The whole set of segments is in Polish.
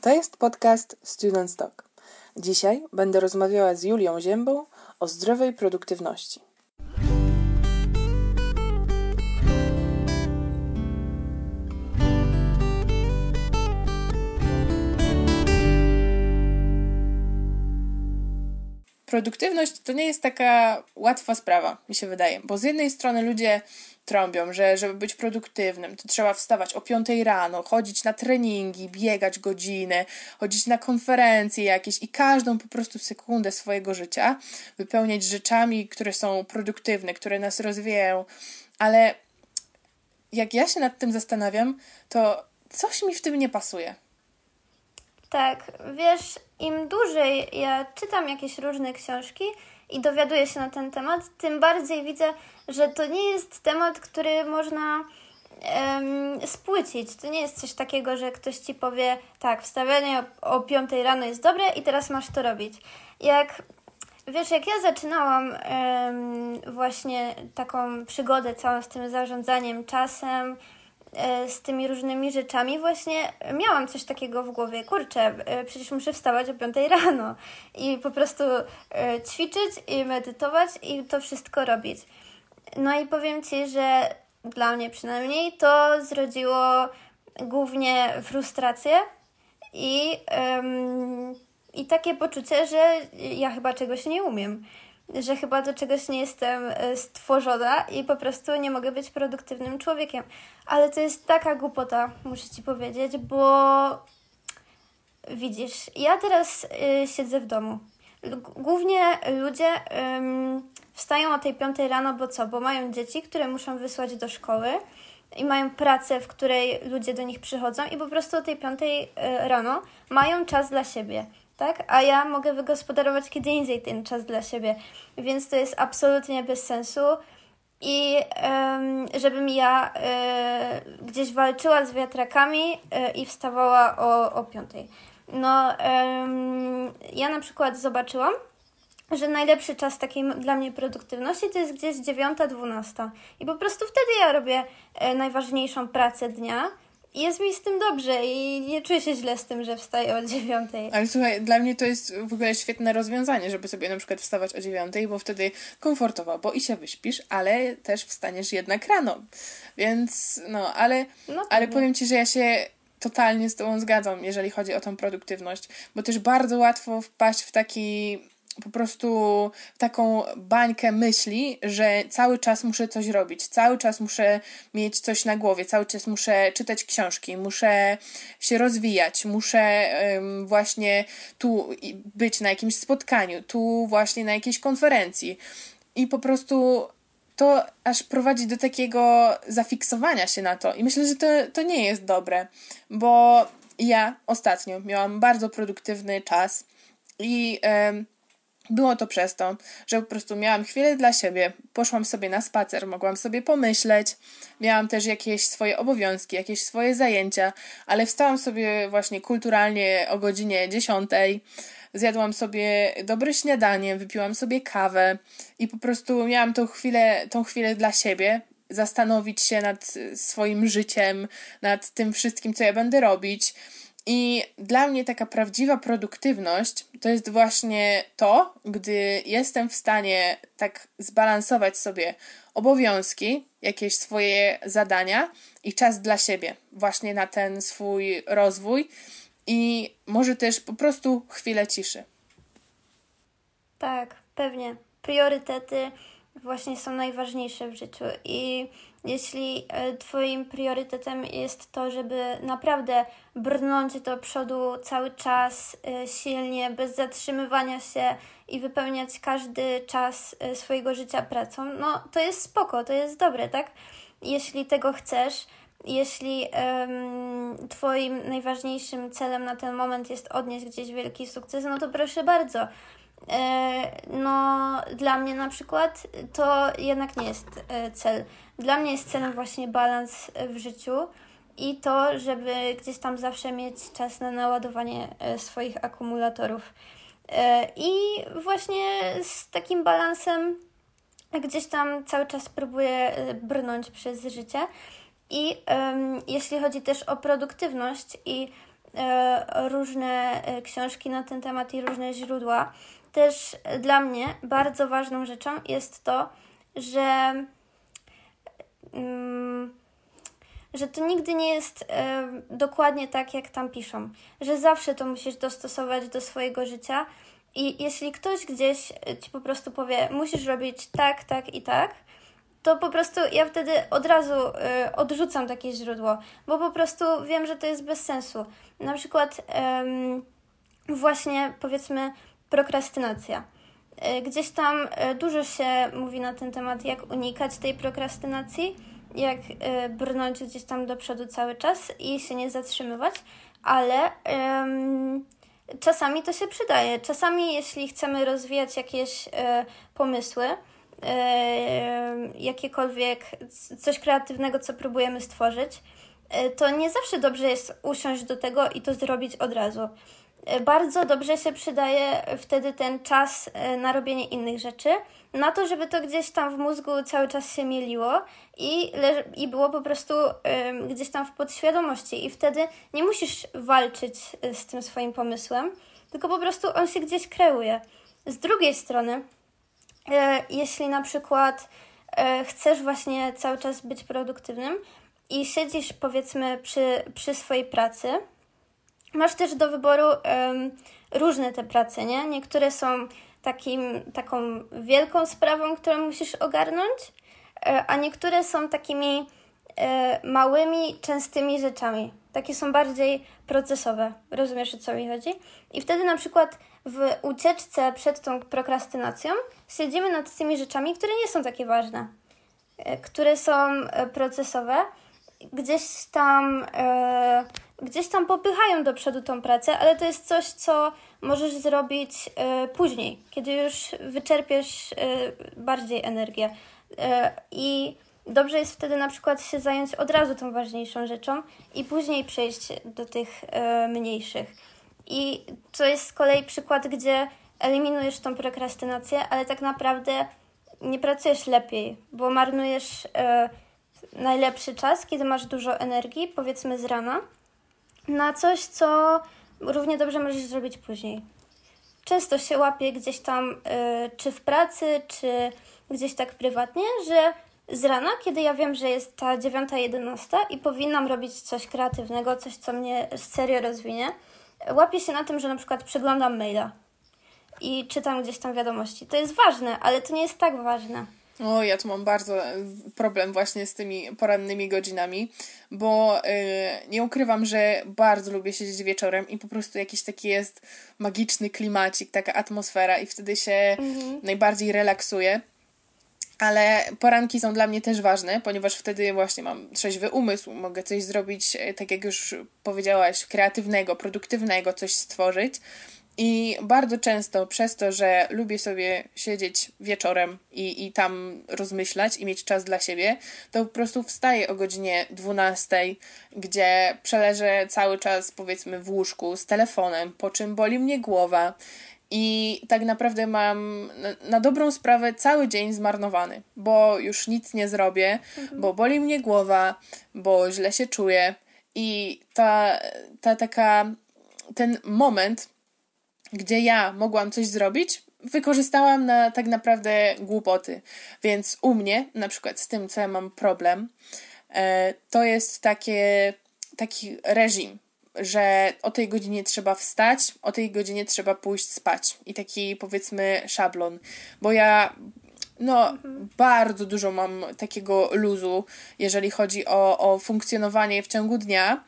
To jest podcast Student Talk. Dzisiaj będę rozmawiała z Julią Ziębą o zdrowej produktywności. Produktywność to nie jest taka łatwa sprawa, mi się wydaje, bo z jednej strony ludzie trąbią, że żeby być produktywnym, to trzeba wstawać o 5 rano, chodzić na treningi, biegać godzinę, chodzić na konferencje jakieś i każdą po prostu sekundę swojego życia wypełniać rzeczami, które są produktywne, które nas rozwijają. Ale jak ja się nad tym zastanawiam, to coś mi w tym nie pasuje. Tak, wiesz, im dłużej ja czytam jakieś różne książki i dowiaduję się na ten temat, tym bardziej widzę, że to nie jest temat, który można um, spłycić. To nie jest coś takiego, że ktoś ci powie, tak, wstawianie o, o 5 rano jest dobre i teraz masz to robić. Jak Wiesz, jak ja zaczynałam właśnie taką przygodę całą z tym zarządzaniem czasem, z tymi różnymi rzeczami, właśnie miałam coś takiego w głowie. Kurczę, e, przecież muszę wstawać o 5 rano i po prostu e, ćwiczyć i medytować i to wszystko robić. No i powiem Ci, że dla mnie przynajmniej to zrodziło głównie frustrację i, um, i takie poczucie, że ja chyba czegoś nie umiem że chyba do czegoś nie jestem e, stworzona i po prostu nie mogę być produktywnym człowiekiem. Ale to jest taka głupota, muszę ci powiedzieć, bo widzisz, ja teraz y, siedzę w domu. Głównie ludzie wstają o tej piątej rano, bo co? Bo mają dzieci, które muszą wysłać do szkoły i mają pracę, w której ludzie do nich przychodzą i po prostu o tej piątej y, rano mają czas dla siebie tak? A ja mogę wygospodarować kiedy indziej ten czas dla siebie, więc to jest absolutnie bez sensu. I um, żebym ja e, gdzieś walczyła z wiatrakami e, i wstawała o, o piątej. No, ja na przykład zobaczyłam, że najlepszy czas takiej dla mnie produktywności to jest gdzieś 9-12. I po prostu wtedy ja robię e, najważniejszą pracę dnia jest mi z tym dobrze i nie czuję się źle z tym, że wstaję o dziewiątej. Ale słuchaj, dla mnie to jest w ogóle świetne rozwiązanie, żeby sobie na przykład wstawać o dziewiątej, bo wtedy komfortowo, bo i się wyśpisz, ale też wstaniesz jednak rano. Więc no, ale, no, ale powiem Ci, że ja się totalnie z Tobą zgadzam, jeżeli chodzi o tą produktywność, bo też bardzo łatwo wpaść w taki po prostu taką bańkę myśli, że cały czas muszę coś robić, cały czas muszę mieć coś na głowie, cały czas muszę czytać książki, muszę się rozwijać, muszę właśnie tu być na jakimś spotkaniu, tu właśnie na jakiejś konferencji. I po prostu to aż prowadzi do takiego zafiksowania się na to. I myślę, że to, to nie jest dobre, bo ja ostatnio miałam bardzo produktywny czas i. było to przez to, że po prostu miałam chwilę dla siebie, poszłam sobie na spacer, mogłam sobie pomyśleć, miałam też jakieś swoje obowiązki, jakieś swoje zajęcia, ale wstałam sobie właśnie kulturalnie o godzinie 10, zjadłam sobie dobre śniadanie, wypiłam sobie kawę i po prostu miałam tą chwilę, tą chwilę dla siebie, zastanowić się nad swoim życiem, nad tym wszystkim, co ja będę robić i dla mnie taka prawdziwa produktywność to jest właśnie to, gdy jestem w stanie tak zbalansować sobie obowiązki, jakieś swoje zadania i czas dla siebie, właśnie na ten swój rozwój i może też po prostu chwilę ciszy. Tak, pewnie. Priorytety właśnie są najważniejsze w życiu i jeśli e, Twoim priorytetem jest to, żeby naprawdę brnąć do przodu cały czas e, silnie, bez zatrzymywania się i wypełniać każdy czas e, swojego życia pracą, no to jest spoko, to jest dobre, tak? Jeśli tego chcesz, jeśli um, Twoim najważniejszym celem na ten moment jest odnieść gdzieś wielki sukces, no to proszę bardzo. E, no, dla mnie na przykład to jednak nie jest e, cel. Dla mnie jest celem właśnie balans w życiu i to, żeby gdzieś tam zawsze mieć czas na naładowanie e, swoich akumulatorów. I właśnie z takim balansem gdzieś tam cały czas próbuję brnąć przez życie. I um, jeśli chodzi też o produktywność i e, różne książki na ten temat i różne źródła. Też dla mnie bardzo ważną rzeczą jest to, że, mm, że to nigdy nie jest e, dokładnie tak, jak tam piszą. Że zawsze to musisz dostosować do swojego życia. I jeśli ktoś gdzieś ci po prostu powie, musisz robić tak, tak i tak, to po prostu ja wtedy od razu y, odrzucam takie źródło, bo po prostu wiem, że to jest bez sensu. Na przykład właśnie powiedzmy prokrastynacja. Y, gdzieś tam y, dużo się mówi na ten temat, jak unikać tej prokrastynacji, jak y, brnąć gdzieś tam do przodu cały czas i się nie zatrzymywać, ale czasami to się przydaje. Czasami, jeśli chcemy rozwijać jakieś pomysły, E, jakiekolwiek coś kreatywnego, co próbujemy stworzyć, e, to nie zawsze dobrze jest usiąść do tego i to zrobić od razu. E, bardzo dobrze się przydaje wtedy ten czas na robienie innych rzeczy, na to, żeby to gdzieś tam w mózgu cały czas się mieliło i, i było po prostu gdzieś tam w podświadomości. I wtedy nie musisz walczyć z tym swoim pomysłem, tylko po prostu on się gdzieś kreuje. Z drugiej strony, E, jeśli na przykład e, chcesz właśnie cały czas być produktywnym i siedzisz powiedzmy przy, przy swojej pracy, masz też do wyboru um, różne te prace, nie? Niektóre są takim, taką wielką sprawą, którą musisz ogarnąć, e, a niektóre są takimi e, małymi, częstymi rzeczami. Takie są bardziej procesowe. Rozumiesz, o co mi chodzi? I wtedy na przykład w ucieczce przed tą prokrastynacją siedzimy nad tymi rzeczami, które nie są takie ważne, e, które są e, procesowe, gdzieś tam, e, gdzieś tam popychają do przodu tą pracę, ale to jest coś, co możesz zrobić e, później, kiedy już wyczerpiesz e, bardziej energię. E, I dobrze jest wtedy na przykład się zająć od razu tą ważniejszą rzeczą i później przejść do tych mniejszych. I to jest z kolei przykład, gdzie eliminujesz tą prokrastynację, ale tak naprawdę nie pracujesz lepiej, bo marnujesz najlepszy czas, kiedy masz dużo energii, powiedzmy z rana, na coś, co równie dobrze możesz zrobić później. Często się łapie gdzieś tam, e, czy w pracy, czy gdzieś tak prywatnie, że z rana, kiedy ja wiem, że jest ta 9.11 i powinnam robić coś kreatywnego, coś, co mnie serio rozwinie, łapię się na tym, że na przykład przeglądam maila i czytam gdzieś tam wiadomości. To jest ważne, ale to nie jest tak ważne. O, ja tu mam bardzo e, problem właśnie z tymi porannymi godzinami, bo yy, nie ukrywam, że bardzo lubię siedzieć wieczorem i po prostu jakiś taki jest magiczny klimacik, taka atmosfera i wtedy się mhm. najbardziej relaksuję. Ale poranki są dla mnie też ważne, ponieważ wtedy właśnie mam trzeźwy umysł, mogę coś zrobić, e, tak jak już powiedziałaś, kreatywnego, produktywnego, coś stworzyć. I bardzo często przez to, że lubię sobie siedzieć wieczorem i, i tam rozmyślać i mieć czas dla siebie, to po prostu wstaję o godzinie 12, gdzie przeleżę cały czas powiedzmy w łóżku z telefonem, po czym boli mnie głowa. I tak naprawdę mam na, dobrą sprawę cały dzień zmarnowany, bo już nic nie zrobię, mhm. bo boli mnie głowa, bo źle się czuję. I ta, ta taka, ten moment, gdzie ja mogłam coś zrobić, wykorzystałam na tak naprawdę głupoty. Więc u mnie, na przykład z tym, co ja mam problem, e, to jest takie, taki reżim, że o tej godzinie trzeba wstać, o tej godzinie trzeba pójść spać. I taki powiedzmy szablon, bo ja no, mhm. bardzo dużo mam takiego luzu, jeżeli chodzi o, o funkcjonowanie w ciągu dnia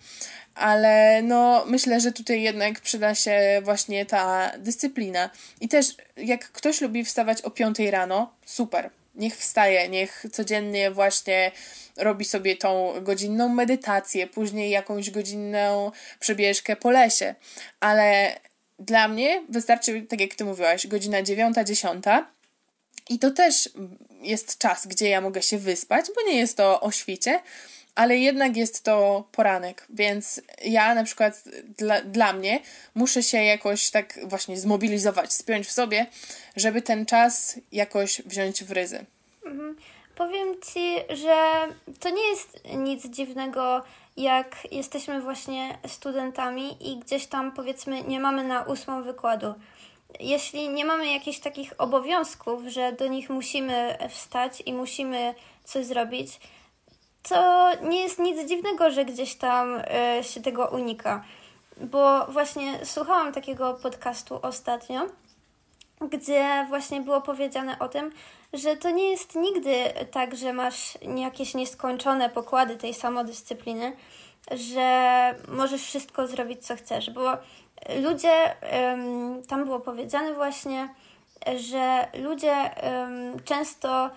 ale no myślę, że tutaj jednak przyda się właśnie ta dyscyplina. I też jak ktoś lubi wstawać o 5 rano, super. Niech wstaje, niech codziennie właśnie robi sobie tą godzinną medytację, później jakąś godzinną przebieżkę po lesie. Ale dla mnie wystarczy, tak jak ty mówiłaś, godzina 9-10. I to też jest czas, gdzie ja mogę się wyspać, bo nie jest to o świcie, ale jednak jest to poranek, więc ja na przykład dla, dla mnie muszę się jakoś tak właśnie zmobilizować, spiąć w sobie, żeby ten czas jakoś wziąć w ryzy. Mhm. powiem Ci, że to nie jest nic dziwnego, jak jesteśmy właśnie studentami i gdzieś tam powiedzmy nie mamy na ósmą wykładu. Jeśli nie mamy jakichś takich obowiązków, że do nich musimy wstać i musimy coś zrobić, to nie jest nic dziwnego, że gdzieś tam y, się tego unika. Bo właśnie słuchałam takiego podcastu ostatnio, gdzie właśnie było powiedziane o tym, że to nie jest nigdy tak, że masz jakieś nieskończone pokłady tej samodyscypliny, że możesz wszystko zrobić, co chcesz, bo ludzie, tam było powiedziane właśnie, że ludzie często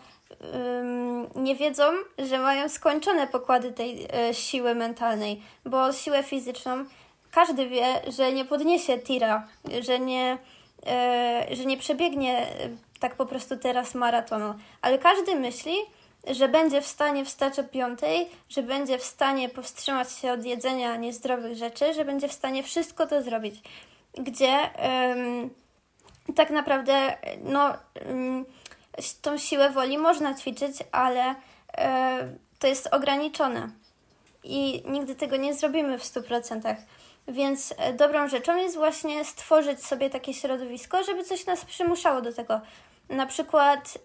nie wiedzą, że mają skończone pokłady tej e, siły mentalnej, bo siłę fizyczną każdy wie, że nie podniesie tira, że nie, e, że nie przebiegnie tak po prostu teraz maratonu, ale każdy myśli, że będzie w stanie wstać o piątej, że będzie w stanie powstrzymać się od jedzenia niezdrowych rzeczy, że będzie w stanie wszystko to zrobić. Gdzie ym, tak naprawdę no, ym, tą siłę woli można ćwiczyć, ale y, to jest ograniczone i nigdy tego nie zrobimy w 100%. Więc e, dobrą rzeczą jest właśnie stworzyć sobie takie środowisko, żeby coś nas przymuszało do tego. Na przykład,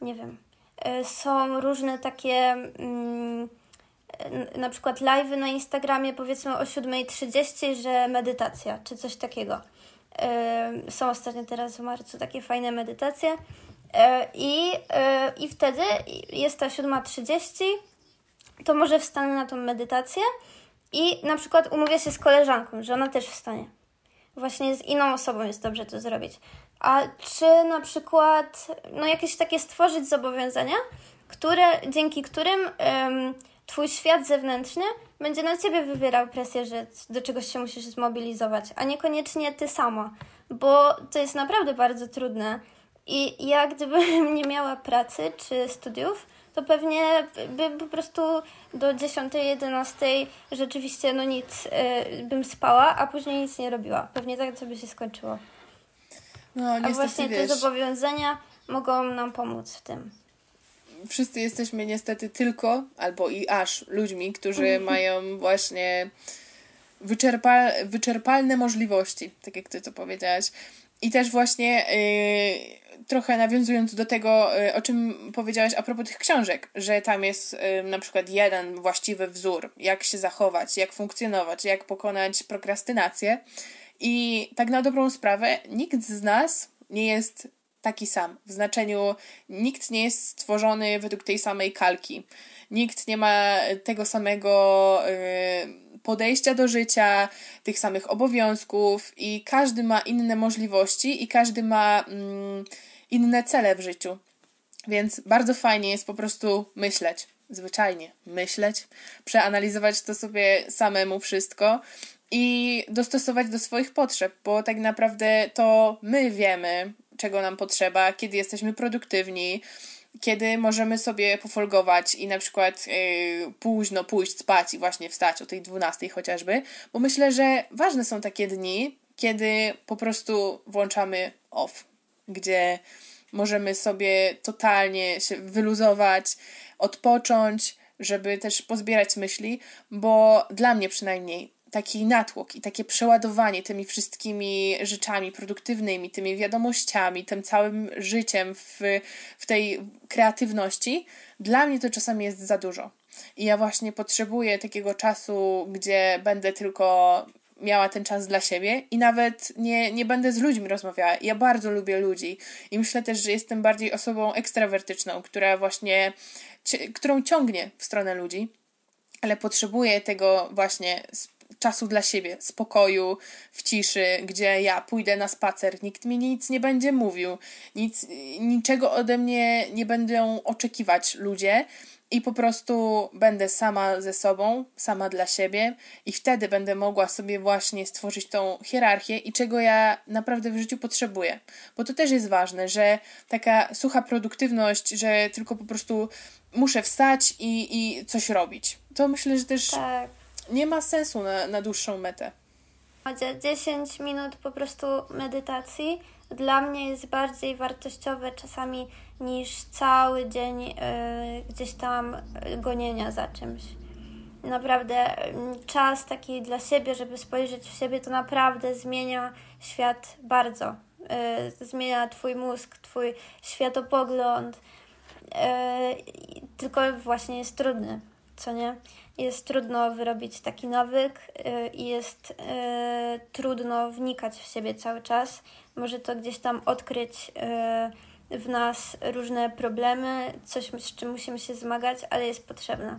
nie wiem, e, są różne takie um, na przykład live'y na Instagramie powiedzmy o 7.30, że medytacja, czy coś takiego. Są ostatnio teraz w marcu takie fajne medytacje. I, I wtedy jest ta 7.30, to może wstanę na tą medytację i na przykład umówię się z koleżanką, że ona też wstanie. Właśnie z inną osobą jest dobrze to zrobić. A czy na przykład no jakieś takie stworzyć zobowiązania, które, dzięki którym um, twój świat zewnętrzny będzie na ciebie wywierał presję, że do czegoś się musisz zmobilizować, a niekoniecznie ty sama, bo to jest naprawdę bardzo trudne. I ja gdybym nie miała pracy czy studiów, to pewnie by po prostu do 10-11 rzeczywiście no nic y, bym spała, a później nic nie robiła. Pewnie tak to by się skończyło. No, a właśnie wiesz, te zobowiązania mogą nam pomóc w tym. Wszyscy jesteśmy niestety tylko albo i aż ludźmi, którzy mhm. mają właśnie wyczerpal, wyczerpalne możliwości, tak jak ty to powiedziałaś. I też właśnie yy, trochę nawiązując do tego, yy, o czym powiedziałaś a propos tych książek, że tam jest yy, na przykład jeden właściwy wzór, jak się zachować, jak funkcjonować, jak pokonać prokrastynację. I tak na dobrą sprawę, nikt z nas nie jest taki sam. W znaczeniu nikt nie jest stworzony według tej samej kalki. Nikt nie ma tego samego y, podejścia do życia, tych samych obowiązków i każdy ma inne możliwości i każdy ma mm, inne cele w życiu. Więc bardzo fajnie jest po prostu myśleć, zwyczajnie myśleć, przeanalizować to sobie samemu wszystko i dostosować do swoich potrzeb, bo tak naprawdę to my wiemy, czego nam potrzeba, kiedy jesteśmy produktywni, kiedy możemy sobie pofolgować i na przykład yy, późno pójść spać i właśnie wstać o tej 12 chociażby, bo myślę, że ważne są takie dni, kiedy po prostu włączamy off, gdzie możemy sobie totalnie się wyluzować, odpocząć, żeby też pozbierać myśli, bo dla mnie przynajmniej taki natłok i takie przeładowanie tymi wszystkimi rzeczami produktywnymi, tymi wiadomościami, tym całym życiem w, w tej kreatywności, dla mnie to czasami jest za dużo. I ja właśnie potrzebuję takiego czasu, gdzie będę tylko miała ten czas dla siebie i nawet nie, nie będę z ludźmi rozmawiała. Ja bardzo lubię ludzi i myślę też, że jestem bardziej osobą ekstrawertyczną, która właśnie, którą ciągnie w stronę ludzi, ale potrzebuję tego właśnie czasu dla siebie, spokoju, w ciszy, gdzie ja pójdę na spacer, nikt mi nic nie będzie mówił, nic, niczego ode mnie nie będą oczekiwać ludzie i po prostu będę sama ze sobą, sama dla siebie i wtedy będę mogła sobie właśnie stworzyć tą hierarchię i czego ja naprawdę w życiu potrzebuję. Bo to też jest ważne, że taka sucha produktywność, że tylko po prostu muszę wstać i, i coś robić. To myślę, że też tak nie ma sensu na, na dłuższą metę. Chociaż 10 minut po prostu medytacji dla mnie jest bardziej wartościowe czasami niż cały dzień y, gdzieś tam gonienia za czymś. Naprawdę czas taki dla siebie, żeby spojrzeć w siebie, to naprawdę zmienia świat bardzo. Y, zmienia Twój mózg, Twój światopogląd. Y, tylko właśnie jest trudny, co nie? Jest trudno wyrobić taki nawyk y, i jest trudno wnikać w siebie cały czas. Może to gdzieś tam odkryć w nas różne problemy, coś z czym musimy się zmagać, ale jest potrzebne.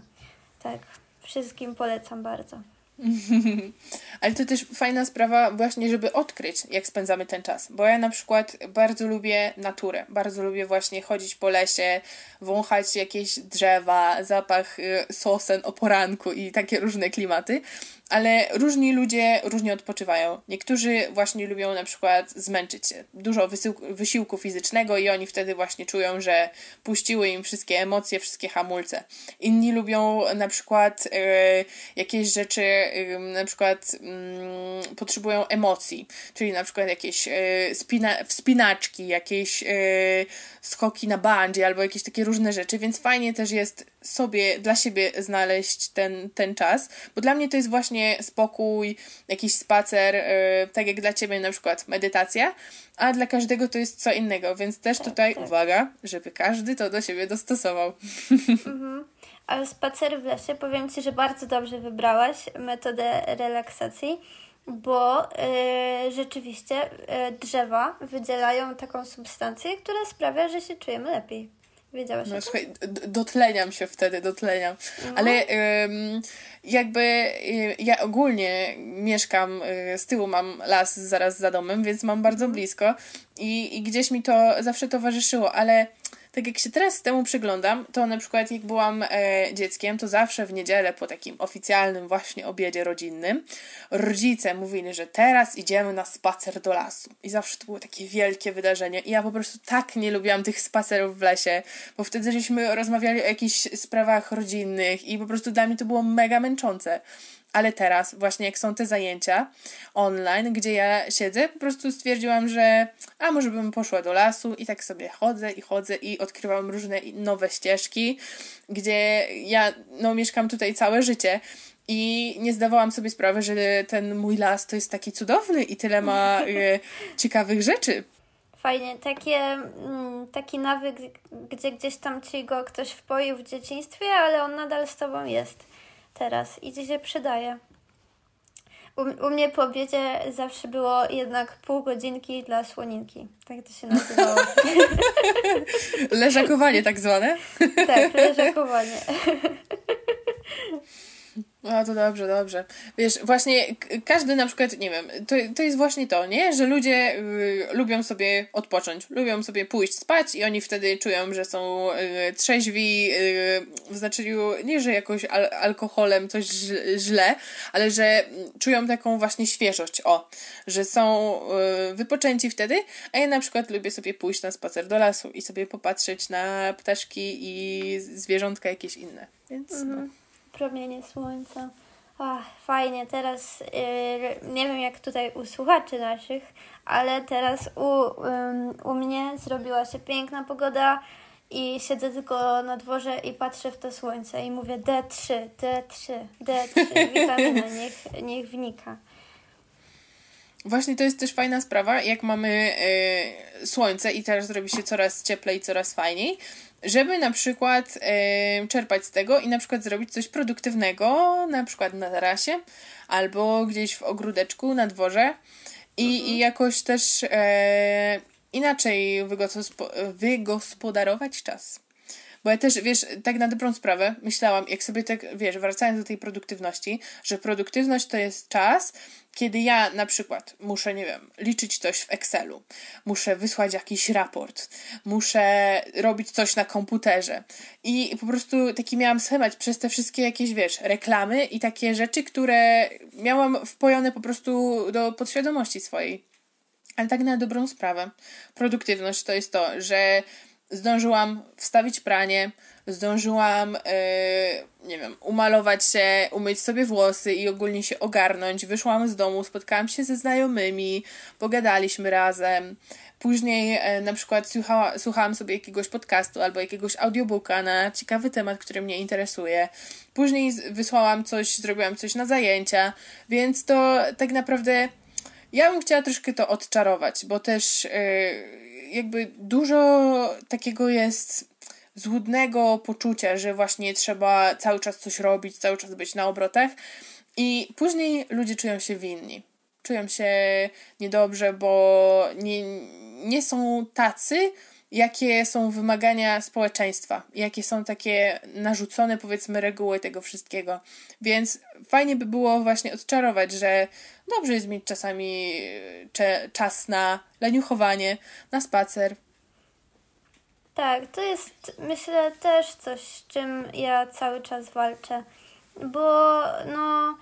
Tak, wszystkim polecam bardzo. Ale to też fajna sprawa właśnie, żeby odkryć, jak spędzamy ten czas. Bo ja na przykład bardzo lubię naturę. Bardzo lubię właśnie chodzić po lesie, wąchać jakieś drzewa, zapach y, sosen o poranku i takie różne klimaty ale różni ludzie różnie odpoczywają. Niektórzy właśnie lubią na przykład zmęczyć się, dużo wysiłku, wysiłku fizycznego i oni wtedy właśnie czują, że puściły im wszystkie emocje, wszystkie hamulce. Inni lubią na przykład e, jakieś rzeczy, na przykład mm, potrzebują emocji, czyli na przykład jakieś e, spina, wspinaczki, jakieś e, skoki na bandzie albo jakieś takie różne rzeczy, więc fajnie też jest sobie, dla siebie znaleźć ten, ten czas, bo dla mnie to jest właśnie spokój, jakiś spacer, yy, tak jak dla ciebie na przykład medytacja, a dla każdego to jest co innego, więc też tak, tutaj tak. uwaga, żeby każdy to do siebie dostosował. Mhm. Ale spacer w lesie, powiem Ci, że bardzo dobrze wybrałaś metodę relaksacji, bo yy, rzeczywiście yy, drzewa wydzielają taką substancję, która sprawia, że się czujemy lepiej. Wiedziałaś No słuchaj, dotleniam się wtedy, dotleniam. No. Ale ym, jakby y, ja ogólnie mieszkam, y, z tyłu mam las zaraz za domem, więc mam bardzo mhm. blisko i, i gdzieś mi to zawsze towarzyszyło, ale tak jak się teraz temu przyglądam, to na przykład jak byłam e, dzieckiem, to zawsze w niedzielę po takim oficjalnym właśnie obiedzie rodzinnym rodzice mówili, że teraz idziemy na spacer do lasu. I zawsze to było takie wielkie wydarzenie. I ja po prostu tak nie lubiłam tych spacerów w lesie, bo wtedy żeśmy rozmawiali o jakichś sprawach rodzinnych i po prostu dla mnie to było mega męczące ale teraz, właśnie jak są te zajęcia online, gdzie ja siedzę, po prostu stwierdziłam, że a może bym poszła do lasu i tak sobie chodzę i chodzę i odkrywam różne nowe ścieżki, gdzie ja no, mieszkam tutaj całe życie. I nie zdawałam sobie sprawy, że ten mój las to jest taki cudowny i tyle ma y, ciekawych rzeczy. Fajnie. Takie, mm, taki nawyk, gdzie gdzieś tam ci go ktoś wpoił w dzieciństwie, ale on nadal z tobą jest teraz i ci się przydaje. U, u mnie po obiedzie zawsze było jednak pół godzinki dla słoninki. Tak to się nazywało. leżakowanie tak zwane? tak, leżakowanie. No to dobrze, dobrze. Wiesz, właśnie każdy na przykład, nie wiem, to, to jest właśnie to, nie? Że ludzie y, lubią sobie odpocząć, lubią sobie pójść spać i oni wtedy czują, że są y, trzeźwi y, w znaczeniu, nie że jakoś al alkoholem coś źle, ale że czują taką właśnie świeżość, o, że są y, wypoczęci wtedy, a ja na przykład lubię sobie pójść na spacer do lasu i sobie popatrzeć na ptaszki i zwierzątka jakieś inne, więc no. mhm. no promienie słońca. Ach, fajnie, teraz yy, nie wiem jak tutaj u słuchaczy naszych, ale teraz u, yy, u mnie zrobiła się piękna pogoda i siedzę tylko na dworze i patrzę w to słońce i mówię D3, D3, D3, witamina, niech, niech wnika. Właśnie to jest też fajna sprawa, jak mamy y, słońce i teraz robi się coraz cieplej, coraz fajniej, żeby na przykład e, czerpać z tego i na przykład zrobić coś produktywnego, na przykład na tarasie albo gdzieś w ogródeczku na dworze i, mhm. i jakoś też e, inaczej wygospo wygospodarować czas. Bo ja też, wiesz, tak na dobrą sprawę myślałam, jak sobie tak, wiesz, wracając do tej produktywności, że produktywność to jest czas, kiedy ja na przykład muszę, nie wiem, liczyć coś w Excelu, muszę wysłać jakiś raport, muszę robić coś na komputerze i po prostu taki miałam schemat przez te wszystkie jakieś, wiesz, reklamy i takie rzeczy, które miałam wpojone po prostu do podświadomości swojej. Ale tak na dobrą sprawę. Produktywność to jest to, że zdążyłam wstawić pranie, zdążyłam, yy, nie wiem, umalować się, umyć sobie włosy i ogólnie się ogarnąć. Wyszłam z domu, spotkałam się ze znajomymi, pogadaliśmy razem. Później e, na przykład słuchała, słuchałam sobie jakiegoś podcastu albo jakiegoś audiobooka na ciekawy temat, który mnie interesuje. Później wysłałam coś, zrobiłam coś na zajęcia, więc to tak naprawdę ja bym chciała troszkę to odczarować, bo też yy, jakby dużo takiego jest złudnego poczucia, że właśnie trzeba cały czas coś robić, cały czas być na obrotach i później ludzie czują się winni. Czują się niedobrze, bo nie, nie są tacy, jakie są wymagania społeczeństwa, jakie są takie narzucone, powiedzmy, reguły tego wszystkiego. Więc fajnie by było właśnie odczarować, że dobrze jest mieć czasami cze, czas na leniuchowanie, na spacer. Tak, to jest myślę też coś, z czym ja cały czas walczę, bo no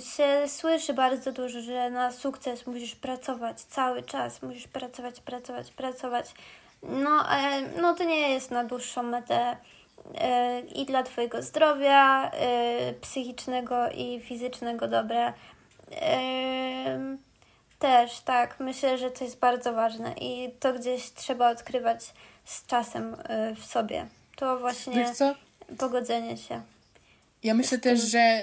się słyszy bardzo dużo, że na sukces musisz pracować cały czas, musisz pracować, pracować, pracować. No, ale no to nie jest na dłuższą metę e, i dla Twojego zdrowia e, psychicznego i fizycznego dobre. E, też, tak, myślę, że to jest bardzo ważne i to gdzieś trzeba odkrywać z czasem w sobie. To właśnie pogodzenie się. Ja myślę też, że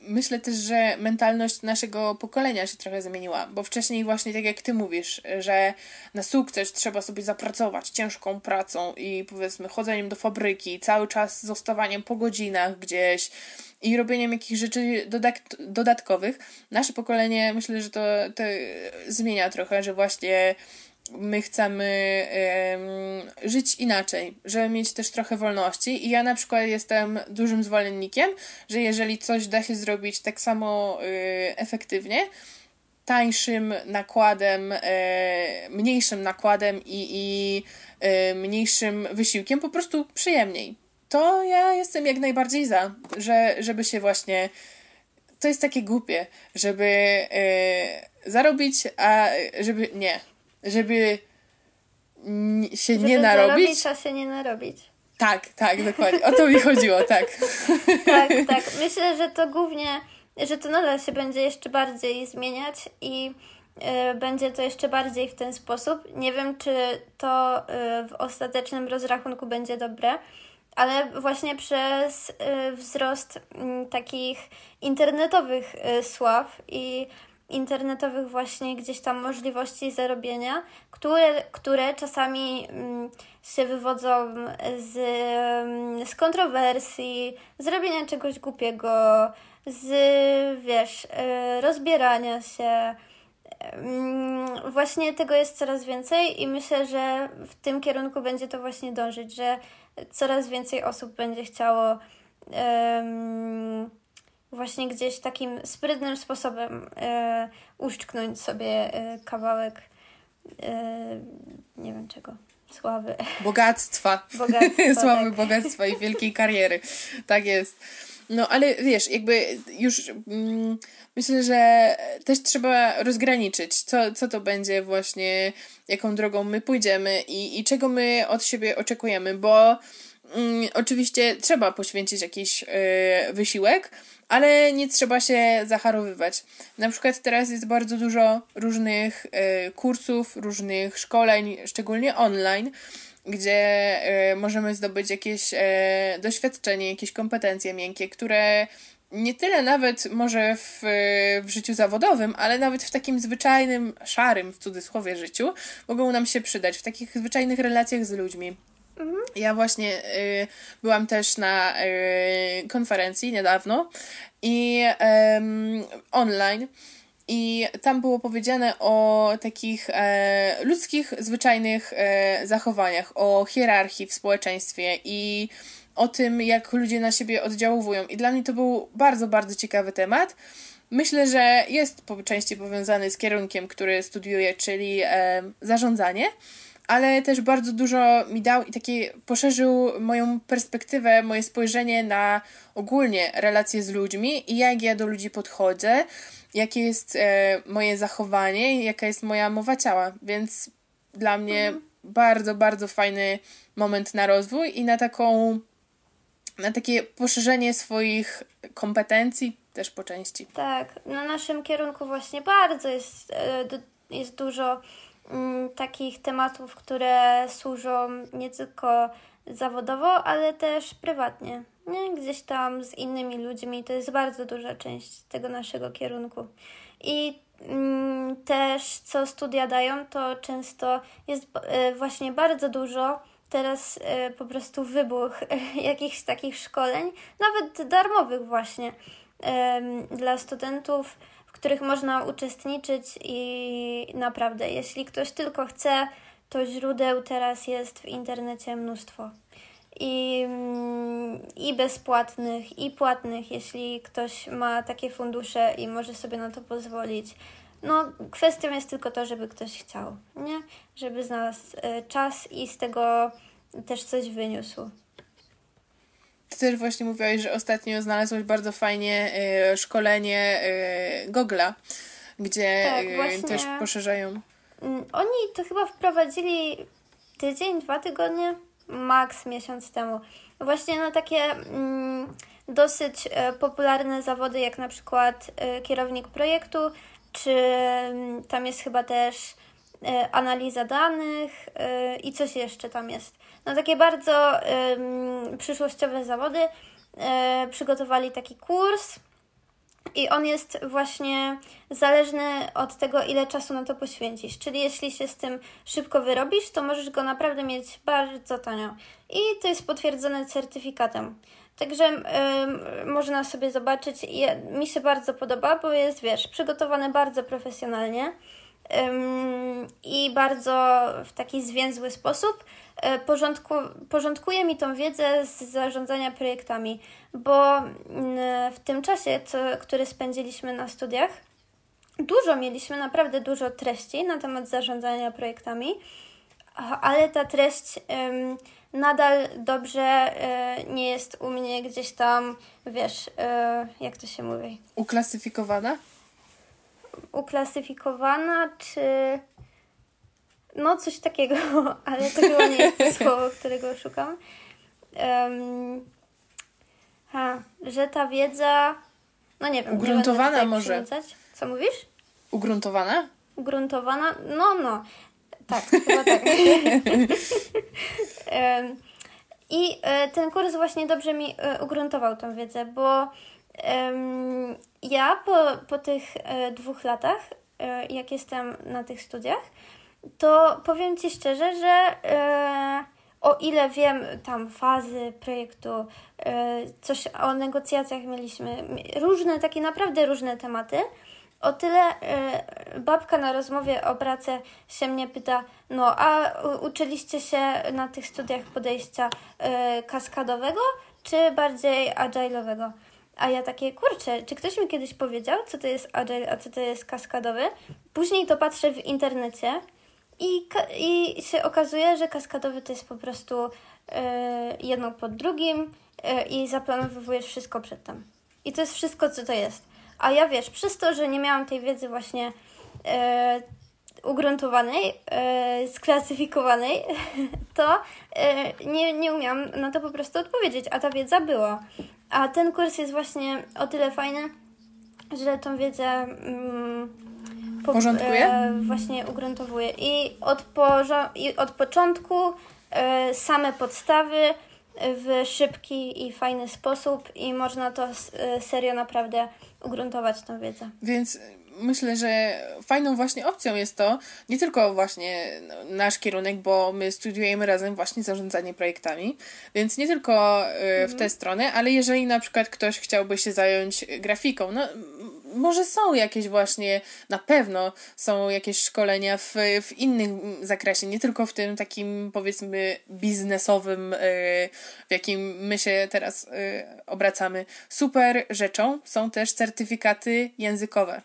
myślę też, że mentalność naszego pokolenia się trochę zmieniła, bo wcześniej właśnie tak jak ty mówisz, że na sukces trzeba sobie zapracować ciężką pracą i powiedzmy chodzeniem do fabryki, cały czas zostawaniem po godzinach gdzieś i robieniem jakichś rzeczy dodatkowych. Nasze pokolenie myślę, że to, to zmienia trochę, że właśnie my chcemy um, żyć inaczej, żeby mieć też trochę wolności. I ja na przykład jestem dużym zwolennikiem, że jeżeli coś da się zrobić tak samo y, efektywnie, tańszym nakładem, y, mniejszym nakładem i, i y, mniejszym wysiłkiem, po prostu przyjemniej. To ja jestem jak najbardziej za, że, żeby się właśnie. To jest takie głupie, żeby zarobić, a żeby. Nie, żeby się żeby nie narobić. Żeby się nie narobić. Tak, tak, dokładnie. O to mi chodziło, tak. tak, tak. Myślę, że to głównie, że to nadal się będzie jeszcze bardziej zmieniać i y, będzie to jeszcze bardziej w ten sposób. Nie wiem, czy to y, w ostatecznym rozrachunku będzie dobre, ale właśnie przez y, wzrost mm, takich internetowych sław i internetowych właśnie gdzieś tam możliwości zarobienia, które, które czasami mm, się wywodzą z, mm, z kontrowersji, z robienia czegoś głupiego, z wiesz, y, rozbierania się. Mm, właśnie tego jest coraz więcej i myślę, że w tym kierunku będzie to właśnie dążyć, że coraz więcej osób będzie chciało um, właśnie gdzieś takim sprytnym sposobem e, uszczknąć sobie e, kawałek e, nie wiem czego. Sławy. Bogactwa. Bogactwa Sławy, tak. bogactwa i wielkiej kariery. Tak jest. No ale wiesz, jakby już mm, myślę, że też trzeba rozgraniczyć, co, co to będzie właśnie, jaką drogą my pójdziemy i, i czego my od siebie oczekujemy, bo mm, oczywiście trzeba poświęcić jakiś y, wysiłek, ale nie trzeba się zacharowywać. Na przykład teraz jest bardzo dużo różnych y, kursów, różnych szkoleń, szczególnie online, gdzie y, możemy zdobyć jakieś y, doświadczenie, jakieś kompetencje miękkie, które nie tyle nawet może w, w życiu zawodowym, ale nawet w takim zwyczajnym, szarym w cudzysłowie życiu mogą nam się przydać, w takich zwyczajnych relacjach z ludźmi. Ja właśnie y, byłam też na y, konferencji niedawno i y, online. I tam było powiedziane o takich e, ludzkich, zwyczajnych e, zachowaniach, o hierarchii w społeczeństwie i o tym, jak ludzie na siebie oddziałują. I dla mnie to był bardzo, bardzo ciekawy temat. Myślę, że jest po części powiązany z kierunkiem, który studiuję, czyli e, zarządzanie ale też bardzo dużo mi dał i takie poszerzył moją perspektywę, moje spojrzenie na ogólnie relacje z ludźmi i jak ja do ludzi podchodzę, jakie jest e, moje zachowanie jaka jest moja mowa ciała. Więc dla mnie mhm. bardzo, bardzo fajny moment na rozwój i na taką, na takie poszerzenie swoich kompetencji też po części. Tak, na naszym kierunku właśnie bardzo jest, e, jest dużo takich tematów, które służą nie tylko zawodowo, ale też prywatnie. Nie? Gdzieś tam z innymi ludźmi. To jest bardzo duża część tego naszego kierunku. I mm, też co studia dają, to często jest y, właśnie bardzo dużo teraz y, po prostu wybuch jakichś takich szkoleń, nawet darmowych właśnie dla studentów, których można uczestniczyć i naprawdę, jeśli ktoś tylko chce, to źródeł teraz jest w internecie mnóstwo. I, mm, i bezpłatnych, i płatnych, jeśli ktoś ma takie fundusze i może sobie na to pozwolić. No, kwestią jest tylko to, żeby ktoś chciał, nie? Żeby znalazł e, czas i z tego też coś wyniósł. Ty też właśnie mówiłaś, że ostatnio znalazłeś bardzo fajnie y, szkolenie y, Google'a, gdzie tak, y, też poszerzają. Mm, oni to chyba wprowadzili tydzień, dwa tygodnie, maks miesiąc temu. Właśnie na takie mm, dosyć e, popularne zawody, jak na przykład e, kierownik projektu, czy mm, tam jest chyba też analiza danych i coś jeszcze tam jest. No takie bardzo przyszłościowe zawody. E, przygotowali taki kurs i on jest właśnie zależny od tego, ile czasu na to poświęcisz. Czyli jeśli się z tym szybko wyrobisz, to możesz go naprawdę mieć bardzo tanio. I to jest potwierdzone certyfikatem. Także można sobie zobaczyć. Ja, mi się bardzo podoba, bo jest, wiesz, przygotowane bardzo profesjonalnie i bardzo w taki zwięzły sposób. Y, porządku, porządkuje mi tą wiedzę z zarządzania projektami, bo mm, w tym czasie, co, który spędziliśmy na studiach, dużo mieliśmy, naprawdę dużo treści na temat zarządzania projektami, ale ta treść nadal dobrze y, nie jest u mnie gdzieś tam, wiesz, y, jak to się mówi? Uklasyfikowana? Uklasyfikowana, czy. No, coś takiego, ale to chyba nie jest to słowo, którego szukam. Um, ha, że ta wiedza. No nie wiem. Ugruntowana nie może. Co mówisz? Ugruntowana? Ugruntowana? No, no. Tak, chyba tak. I e, ten kurs właśnie dobrze mi e, ugruntował tą wiedzę, bo ja po, po tych e, dwóch latach, jak jestem na tych studiach, to powiem Ci szczerze, że o ile wiem tam fazy projektu, coś o negocjacjach mieliśmy, różne, takie naprawdę różne tematy, o tyle y, babka na rozmowie o pracę się mnie pyta, no a uczyliście się na tych studiach podejścia kaskadowego, czy bardziej agile'owego? A ja takie, kurczę, czy ktoś mi kiedyś powiedział, co to jest agile, a co to jest kaskadowy? Później to patrzę w internecie i, i się okazuje, że kaskadowy to jest po prostu y, jedno pod drugim y, i zaplanowujesz wszystko przedtem. I to jest wszystko, co to jest. A ja wiesz, przez to, że nie miałam tej wiedzy właśnie e, ugruntowanej, e, sklasyfikowanej, to e, nie, nie umiałam na to po prostu odpowiedzieć, a ta wiedza była. A ten kurs jest właśnie o tyle fajny, że tą wiedzę mm, po, porządkuje? E, właśnie ugruntowuje. I od, I od początku e, same podstawy w szybki i fajny sposób i można to e, serio naprawdę ugruntować tą wiedzę. Więc myślę, że fajną właśnie opcją jest to, nie tylko właśnie nasz kierunek, bo my studiujemy razem właśnie zarządzanie projektami, więc nie tylko y, w tę mhm. stronę, ale jeżeli na przykład ktoś chciałby się zająć grafiką, no może są jakieś właśnie, na pewno są jakieś szkolenia w, w innym zakresie, nie tylko w tym takim powiedzmy biznesowym, y, w jakim my się teraz y, obracamy. Super rzeczą są też certyfikaty językowe.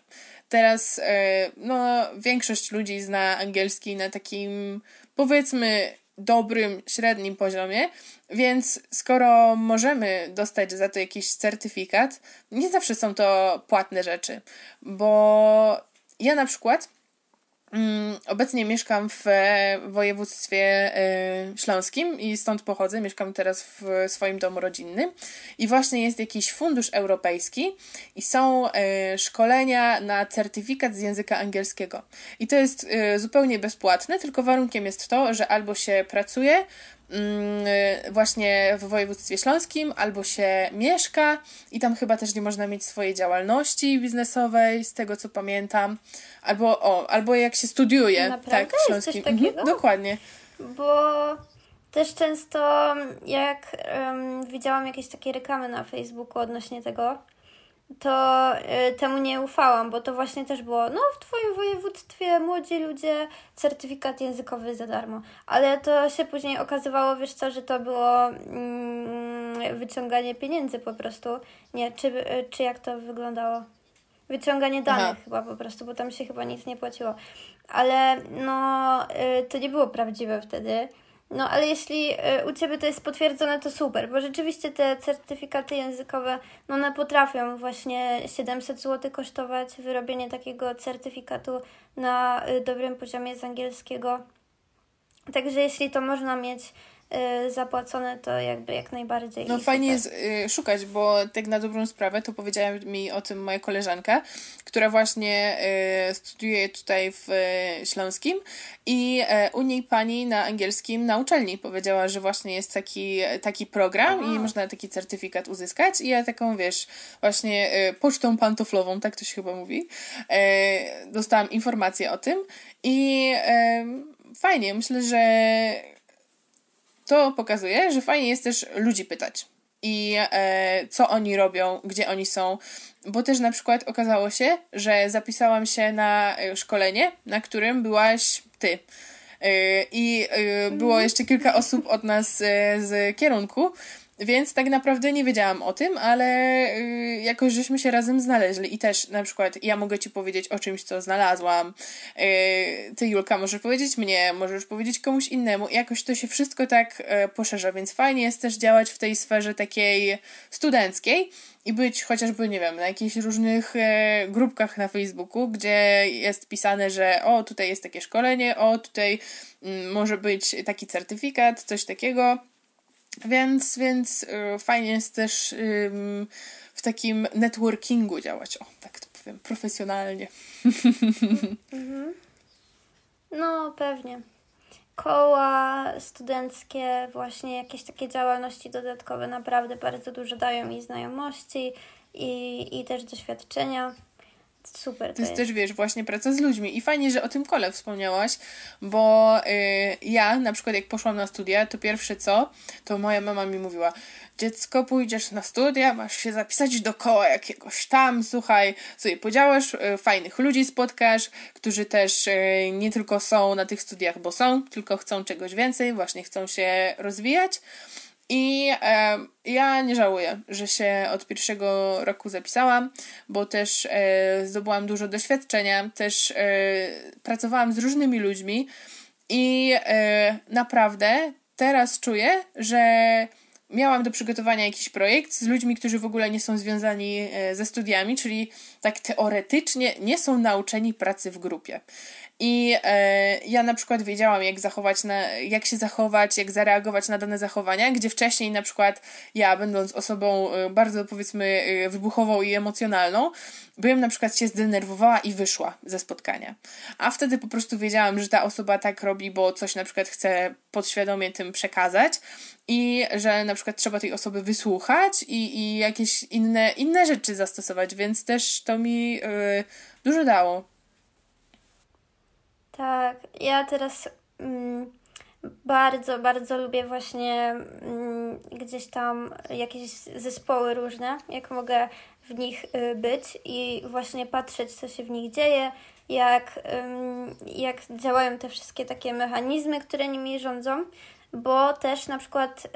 Teraz e, no, większość ludzi zna angielski na takim powiedzmy dobrym, średnim poziomie, więc skoro możemy dostać za to jakiś certyfikat, nie zawsze są to płatne rzeczy, bo ja na przykład obecnie mieszkam w e, województwie e, śląskim i stąd pochodzę. Mieszkam teraz w swoim domu rodzinnym. I właśnie jest jakiś fundusz europejski i są e, szkolenia na certyfikat z języka angielskiego. I to jest zupełnie bezpłatne, tylko warunkiem jest to, że albo się pracuje Mm, właśnie w województwie śląskim, albo się mieszka i tam chyba też nie można mieć swojej działalności biznesowej, z tego co pamiętam, albo, o, albo jak się studiuje, Naprawdę? tak, w śląskim. Mhm, dokładnie. Bo też często jak um, widziałam jakieś takie reklamy na Facebooku odnośnie tego, to y, temu nie ufałam, bo to właśnie też było, no w Twoim województwie młodzi ludzie, certyfikat językowy za darmo. Ale to się później okazywało, wiesz co, że to było mm, wyciąganie pieniędzy po prostu. Nie, czy, y, czy jak to wyglądało? Wyciąganie danych Aha. chyba po prostu, bo tam się chyba nic nie płaciło. Ale no, y, to nie było prawdziwe wtedy. No ale jeśli y, u Ciebie to jest potwierdzone, to super, bo rzeczywiście te certyfikaty językowe, no one potrafią właśnie 700 zł kosztować wyrobienie takiego certyfikatu na y, dobrym poziomie z angielskiego. Także jeśli to można mieć zapłacone, to jakby jak najbardziej. No fajnie jest y, szukać, bo tak na dobrą sprawę to powiedziała mi o tym moja koleżanka, która właśnie y, studiuje tutaj w y, Śląskim i y, u niej pani na angielskim na uczelni powiedziała, że właśnie jest taki, taki program Aha. i można taki certyfikat uzyskać i ja taką, wiesz, właśnie y, pocztą pantoflową, tak to się chyba mówi, dostałam informację o tym i fajnie, myślę, że to pokazuje, że fajnie jest też ludzi pytać. I e, co oni robią, gdzie oni są. Bo też na przykład okazało się, że zapisałam się na e, szkolenie, na którym byłaś ty. E, I e, było jeszcze kilka osób od nas z kierunku. Więc tak naprawdę nie wiedziałam o tym, ale yy, jakoś żeśmy się razem znaleźli i też na przykład ja mogę ci powiedzieć o czymś, co znalazłam. Yy, ty, Julka, możesz powiedzieć mnie, możesz powiedzieć komuś innemu. I jakoś to się wszystko tak yy, poszerza, więc fajnie jest też działać w tej sferze takiej studenckiej i być chociażby, nie wiem, na jakichś różnych grupkach na Facebooku, gdzie jest pisane, że o, tutaj jest takie szkolenie, o, tutaj mm, może być taki certyfikat, coś takiego więc, więc y, fajnie jest też w takim networkingu działać, o tak to powiem, profesjonalnie. Mhm. No, pewnie. Koła studenckie, właśnie jakieś takie działalności dodatkowe naprawdę bardzo dużo dają i znajomości, i, i też doświadczenia. Super. To, to jest, jest też, wiesz, właśnie praca z ludźmi. I fajnie, że o tym kole wspomniałaś, bo y, ja na przykład jak poszłam na studia, to pierwsze co, to moja mama mi mówiła, dziecko, pójdziesz na studia, masz się zapisać do koła jakiegoś tam, słuchaj, sobie podziałasz, y, fajnych ludzi spotkasz, którzy też y, nie tylko są na tych studiach, bo są, tylko chcą czegoś więcej, właśnie chcą się rozwijać. I e, ja nie żałuję, że się od pierwszego roku zapisałam, bo też e, zdobyłam dużo doświadczenia, też e, pracowałam z różnymi ludźmi i e, naprawdę teraz czuję, że miałam do przygotowania jakiś projekt z ludźmi, którzy w ogóle nie są związani e, ze studiami, czyli tak teoretycznie nie są nauczeni pracy w grupie. I e, ja na przykład wiedziałam, jak zachować, na, jak się zachować, jak zareagować na dane zachowania, gdzie wcześniej na przykład ja, będąc osobą e, bardzo powiedzmy e, wybuchową i emocjonalną, bym na przykład się zdenerwowała i wyszła ze spotkania. A wtedy po prostu wiedziałam, że ta osoba tak robi, bo coś na przykład chce podświadomie tym przekazać i że na przykład trzeba tej osoby wysłuchać i, i jakieś inne, inne rzeczy zastosować, więc też to mi yy, dużo dało. Tak, ja teraz mm, bardzo, bardzo lubię właśnie mm, gdzieś tam jakieś zespoły różne, jak mogę w nich y, być i właśnie patrzeć, co się w nich dzieje, jak, jak działają te wszystkie takie mechanizmy, które nimi rządzą, bo też na przykład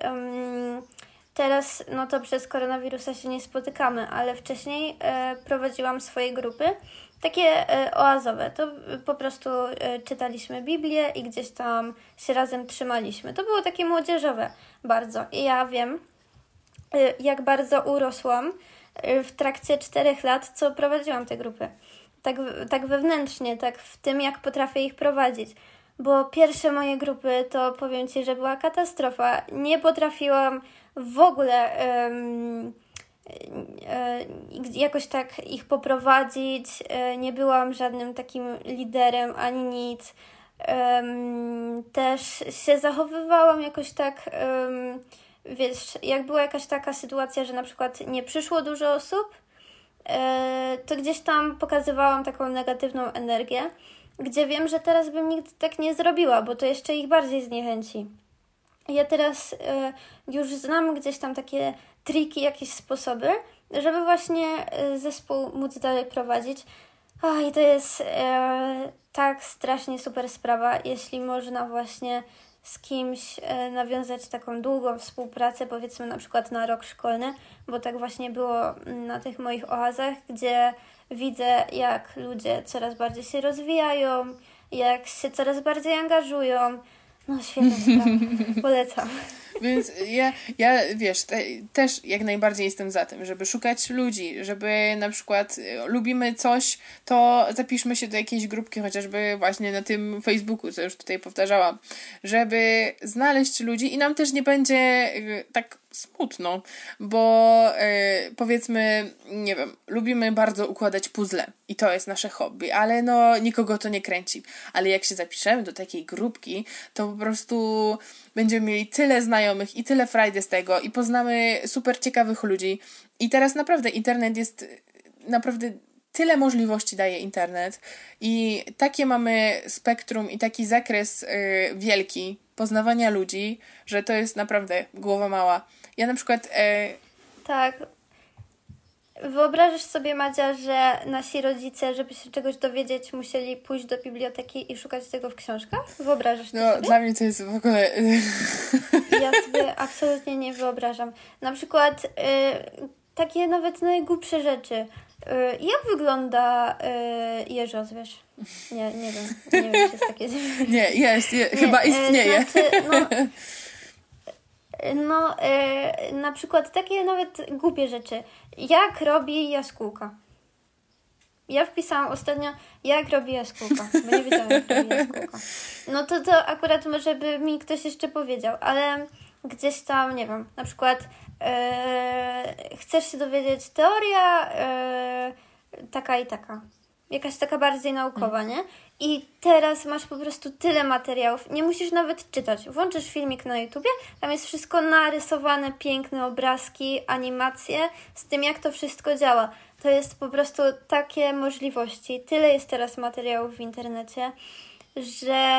teraz, no to przez koronawirusa się nie spotykamy, ale wcześniej e, prowadziłam swoje grupy takie e, oazowe. To po prostu e, czytaliśmy Biblię i gdzieś tam się razem trzymaliśmy. To było takie młodzieżowe bardzo. I ja wiem, e, jak bardzo urosłam w trakcie czterech lat, co prowadziłam te grupy. tak, tak wewnętrznie, tak w tym, jak potrafię ich prowadzić. Bo pierwsze moje grupy to powiem Ci, że była katastrofa. Nie potrafiłam w ogóle jakoś tak ich poprowadzić. E, nie byłam żadnym takim liderem ani nic. Też się zachowywałam jakoś tak. Wiesz, jak była jakaś taka sytuacja, że na przykład nie przyszło dużo osób, e, to gdzieś tam pokazywałam taką negatywną energię, gdzie wiem, że teraz bym nigdy tak nie zrobiła, bo to jeszcze ich bardziej zniechęci. Ja teraz e, już znam gdzieś tam takie triki, jakieś sposoby, żeby właśnie e, zespół móc dalej prowadzić. Oh, I to jest e, tak strasznie super sprawa, jeśli można właśnie z kimś e, nawiązać taką długą współpracę, powiedzmy na przykład na rok szkolny, bo tak właśnie było na tych moich oazach, gdzie widzę, jak ludzie coraz bardziej się rozwijają, jak się coraz bardziej angażują. No świetna sprawa, polecam. Więc ja, ja wiesz, te, też jak najbardziej jestem za tym, żeby szukać ludzi, żeby na przykład e, lubimy coś, to zapiszmy się do jakiejś grupki, chociażby właśnie na tym Facebooku, co już tutaj powtarzałam, żeby znaleźć ludzi i nam też nie będzie e, tak smutno, bo yy, powiedzmy, nie wiem, lubimy bardzo układać puzzle i to jest nasze hobby, ale no nikogo to nie kręci. Ale jak się zapiszemy do takiej grupki, to po prostu będziemy mieli tyle znajomych i tyle frajdy z tego i poznamy super ciekawych ludzi. I teraz naprawdę internet jest naprawdę tyle możliwości daje internet i takie mamy spektrum i taki zakres yy, wielki poznawania ludzi, że to jest naprawdę głowa mała. Ja na przykład. E... Tak. Wyobrażasz sobie, Madzia, że nasi rodzice, żeby się czegoś dowiedzieć, musieli pójść do biblioteki i szukać tego w książkach? Wyobrażasz to no, sobie? dla mnie to jest w ogóle... Ja sobie absolutnie nie wyobrażam. Na przykład y, takie nawet najgłupsze rzeczy. Y, jak wygląda y, jeżos, wiesz? Nie, nie wiem. Nie wiem, czy jest takie... Nie, jest. Je, nie, chyba istnieje. Znaczy, no, no, yy, na przykład takie nawet głupie rzeczy. Jak robi jaskółka? Ja wpisałam ostatnio, jak robi jaskółka, bo nie wiedziałam, jak robi jaskółka. No to to akurat może by mi ktoś jeszcze powiedział, ale gdzieś tam, nie wiem, na przykład yy, chcesz się dowiedzieć teoria yy, taka i taka jakaś taka bardziej naukowa, nie? I teraz masz po prostu tyle materiałów, nie musisz nawet czytać. Włączysz filmik na YouTubie, tam jest wszystko narysowane, piękne obrazki, animacje, z tym jak to wszystko działa. To jest po prostu takie możliwości. Tyle jest teraz materiałów w internecie, że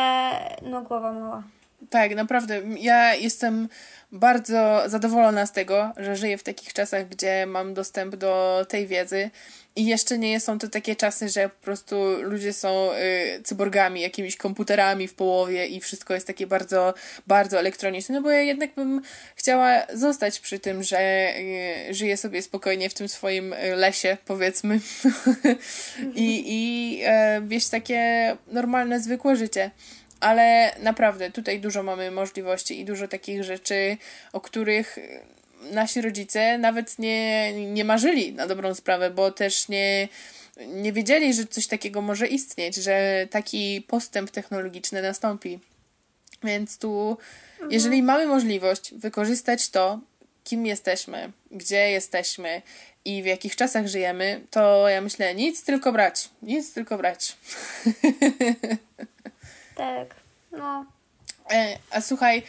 no głowa mała. Tak, naprawdę. Ja jestem bardzo zadowolona z tego, że żyję w takich czasach, gdzie mam dostęp do tej wiedzy. I jeszcze nie są to takie czasy, że po prostu ludzie są y, cyborgami, jakimiś komputerami w połowie i wszystko jest takie bardzo, bardzo elektroniczne. No bo ja jednak bym chciała zostać przy tym, że y, żyję sobie spokojnie w tym swoim y, lesie, powiedzmy. I, i y, wieść takie normalne, zwykłe życie ale naprawdę tutaj dużo mamy możliwości i dużo takich rzeczy, o których nasi rodzice nawet nie, nie marzyli na dobrą sprawę, bo też nie, nie wiedzieli, że coś takiego może istnieć, że taki postęp technologiczny nastąpi. Więc tu, mhm. jeżeli mamy możliwość wykorzystać to, kim jesteśmy, gdzie jesteśmy i w jakich czasach żyjemy, to ja myślę, nic tylko brać. Nic tylko brać. Tak. No. E, a słuchaj,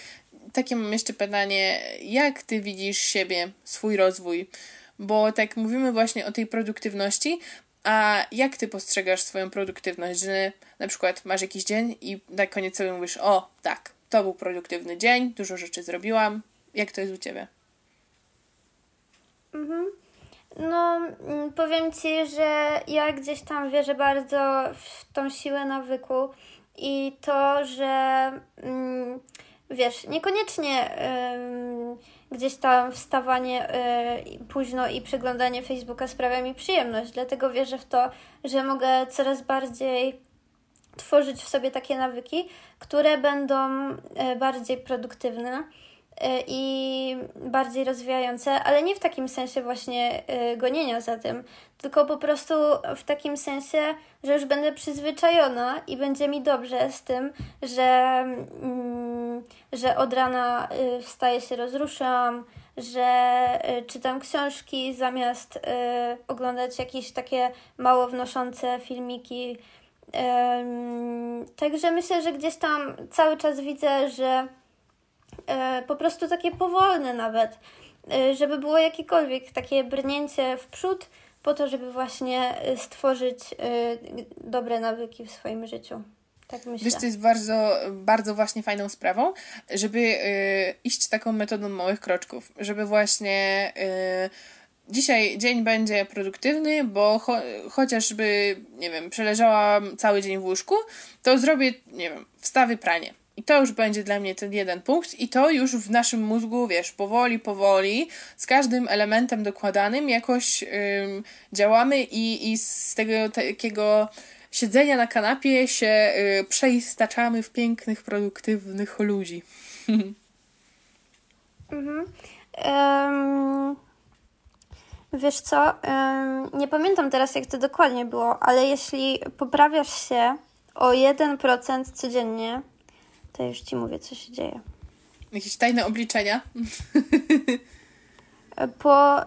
takie mam jeszcze pytanie. Jak ty widzisz siebie, swój rozwój? Bo tak mówimy właśnie o tej produktywności, a jak ty postrzegasz swoją produktywność? Że na przykład masz jakiś dzień i na koniec sobie mówisz, o tak, to był produktywny dzień, dużo rzeczy zrobiłam. Jak to jest u ciebie? Mhm. No, mm, powiem ci, że ja gdzieś tam wierzę bardzo w tą siłę nawyku i to, że mm, wiesz, niekoniecznie gdzieś tam wstawanie y, późno i przeglądanie Facebooka sprawia mi przyjemność, dlatego wierzę w to, że mogę coraz bardziej tworzyć w sobie takie nawyki, które będą y, bardziej produktywne. I bardziej rozwijające, ale nie w takim sensie właśnie gonienia za tym, tylko po prostu w takim sensie, że już będę przyzwyczajona i będzie mi dobrze z tym, że, mm, że od rana wstaję się, rozruszam, że czytam książki zamiast oglądać jakieś takie mało wnoszące filmiki. Także myślę, że gdzieś tam cały czas widzę, że po prostu takie powolne nawet, e, żeby było jakiekolwiek takie brnięcie w przód, po to, żeby właśnie e, stworzyć dobre nawyki w swoim życiu. Tak myślę. Wiesz, to jest bardzo, bardzo właśnie fajną sprawą, żeby iść taką metodą małych kroczków, żeby właśnie dzisiaj dzień będzie produktywny, bo cho chociażby, nie wiem, przeleżałam cały dzień w łóżku, to zrobię, nie wiem, wstawy pranie. I to już będzie dla mnie ten jeden punkt, i to już w naszym mózgu, wiesz, powoli, powoli, z każdym elementem dokładanym jakoś ym, działamy i, i z tego takiego siedzenia na kanapie się y, przeistaczamy w pięknych, produktywnych ludzi. mhm. Um, Wiesz co, nie pamiętam teraz jak to dokładnie było, ale jeśli poprawiasz się o 1% codziennie, to już ci mówię, co się dzieje. Jakieś tajne obliczenia? Po.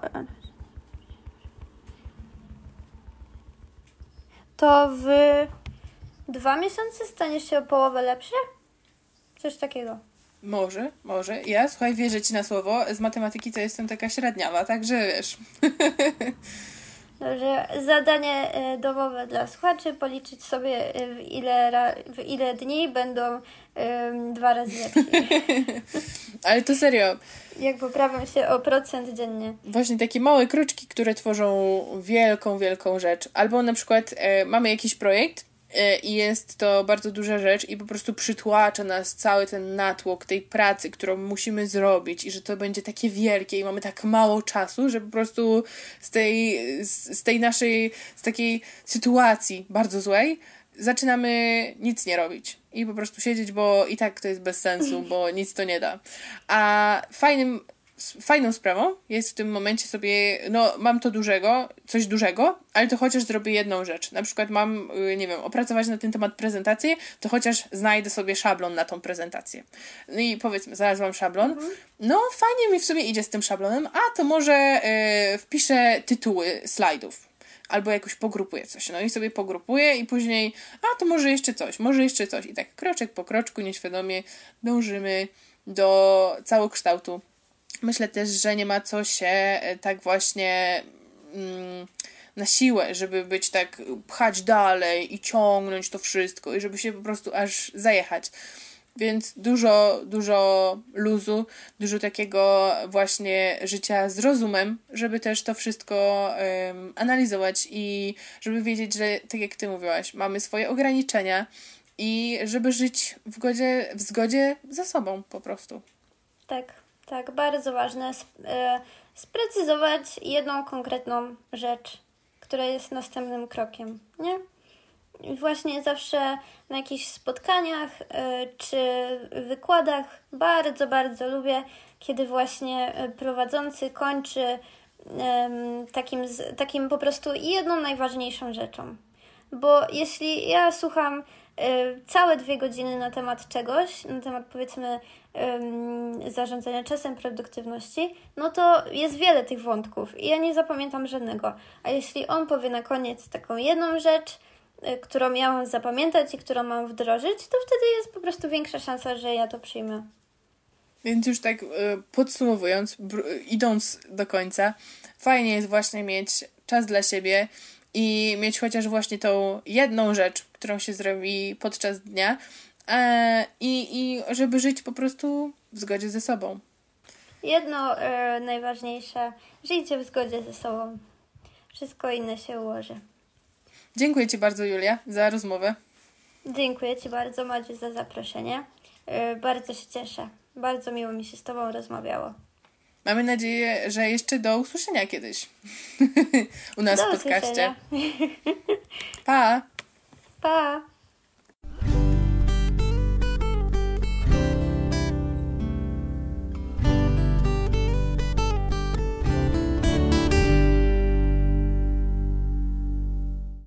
To w dwa miesiące staniesz się o połowę lepszy? Coś takiego. Może, może. Ja, słuchaj, wierzę ci na słowo. Z matematyki to jestem taka średniawa, także wiesz. Dobrze, zadanie e, domowe dla słuchaczy, policzyć sobie e, w ile, w ile dni będą dwa razy lepsi. Ale to serio. Jak poprawiam się o procent dziennie. Właśnie takie małe kroczki, które tworzą wielką, wielką rzecz. Albo na przykład e, mamy jakiś projekt, i jest to bardzo duża rzecz i po prostu przytłacza nas cały ten natłok tej pracy, którą musimy zrobić i że to będzie takie wielkie i mamy tak mało czasu, że po prostu z tej, z, z tej naszej, z takiej sytuacji bardzo złej zaczynamy nic nie robić i po prostu siedzieć, bo i tak to jest bez sensu, bo nic to nie da. A fajnym fajną sprawą jest w tym momencie sobie, no mam to dużego, coś dużego, ale to chociaż zrobię jedną rzecz. Na przykład mam, y, nie wiem, opracować na ten temat prezentację, to chociaż znajdę sobie szablon na tą prezentację. No i powiedzmy, znalazłam szablon, mhm. no fajnie mi w sumie idzie z tym szablonem, a to może yy, wpiszę tytuły slajdów albo jakoś pogrupuję coś. No i sobie pogrupuję i później, a to może jeszcze coś, może jeszcze coś. I tak kroczek po kroczku nieświadomie dążymy do całokształtu Myślę też, że nie ma co się e, tak właśnie mm, na siłę, żeby być tak, pchać dalej i ciągnąć to wszystko i żeby się po prostu aż zajechać. Więc dużo, dużo luzu, dużo takiego właśnie życia z rozumem, żeby też to wszystko um, analizować i żeby wiedzieć, że tak jak ty mówiłaś, mamy swoje ograniczenia i żeby żyć w, godzie, w zgodzie ze sobą po prostu. Tak. Tak, bardzo ważne e, sprecyzować jedną konkretną rzecz, która jest następnym krokiem, nie? Właśnie zawsze na jakichś spotkaniach e, czy wykładach bardzo, bardzo lubię, kiedy właśnie e, prowadzący kończy takim, takim po prostu jedną najważniejszą rzeczą. Bo jeśli ja słucham całe dwie godziny na temat czegoś, na temat powiedzmy zarządzania czasem, produktywności, no to jest wiele tych wątków i ja nie zapamiętam żadnego. A jeśli on powie na koniec taką jedną rzecz, y, którą miałam zapamiętać i którą mam wdrożyć, to wtedy jest po prostu większa szansa, że ja to przyjmę. Więc już tak y, podsumowując, idąc do końca, fajnie jest właśnie mieć czas dla siebie i mieć chociaż właśnie tą jedną rzecz, którą się zrobi podczas dnia, E, i, I żeby żyć po prostu w zgodzie ze sobą. Jedno e, najważniejsze, żyjcie w zgodzie ze sobą. Wszystko inne się ułoży. Dziękuję Ci bardzo, Julia, za rozmowę. Dziękuję Ci bardzo, Madziu, za zaproszenie. E, bardzo się cieszę. Bardzo miło mi się z Tobą rozmawiało. Mamy nadzieję, że jeszcze do usłyszenia kiedyś u nas do w podcaście. Pa! Pa!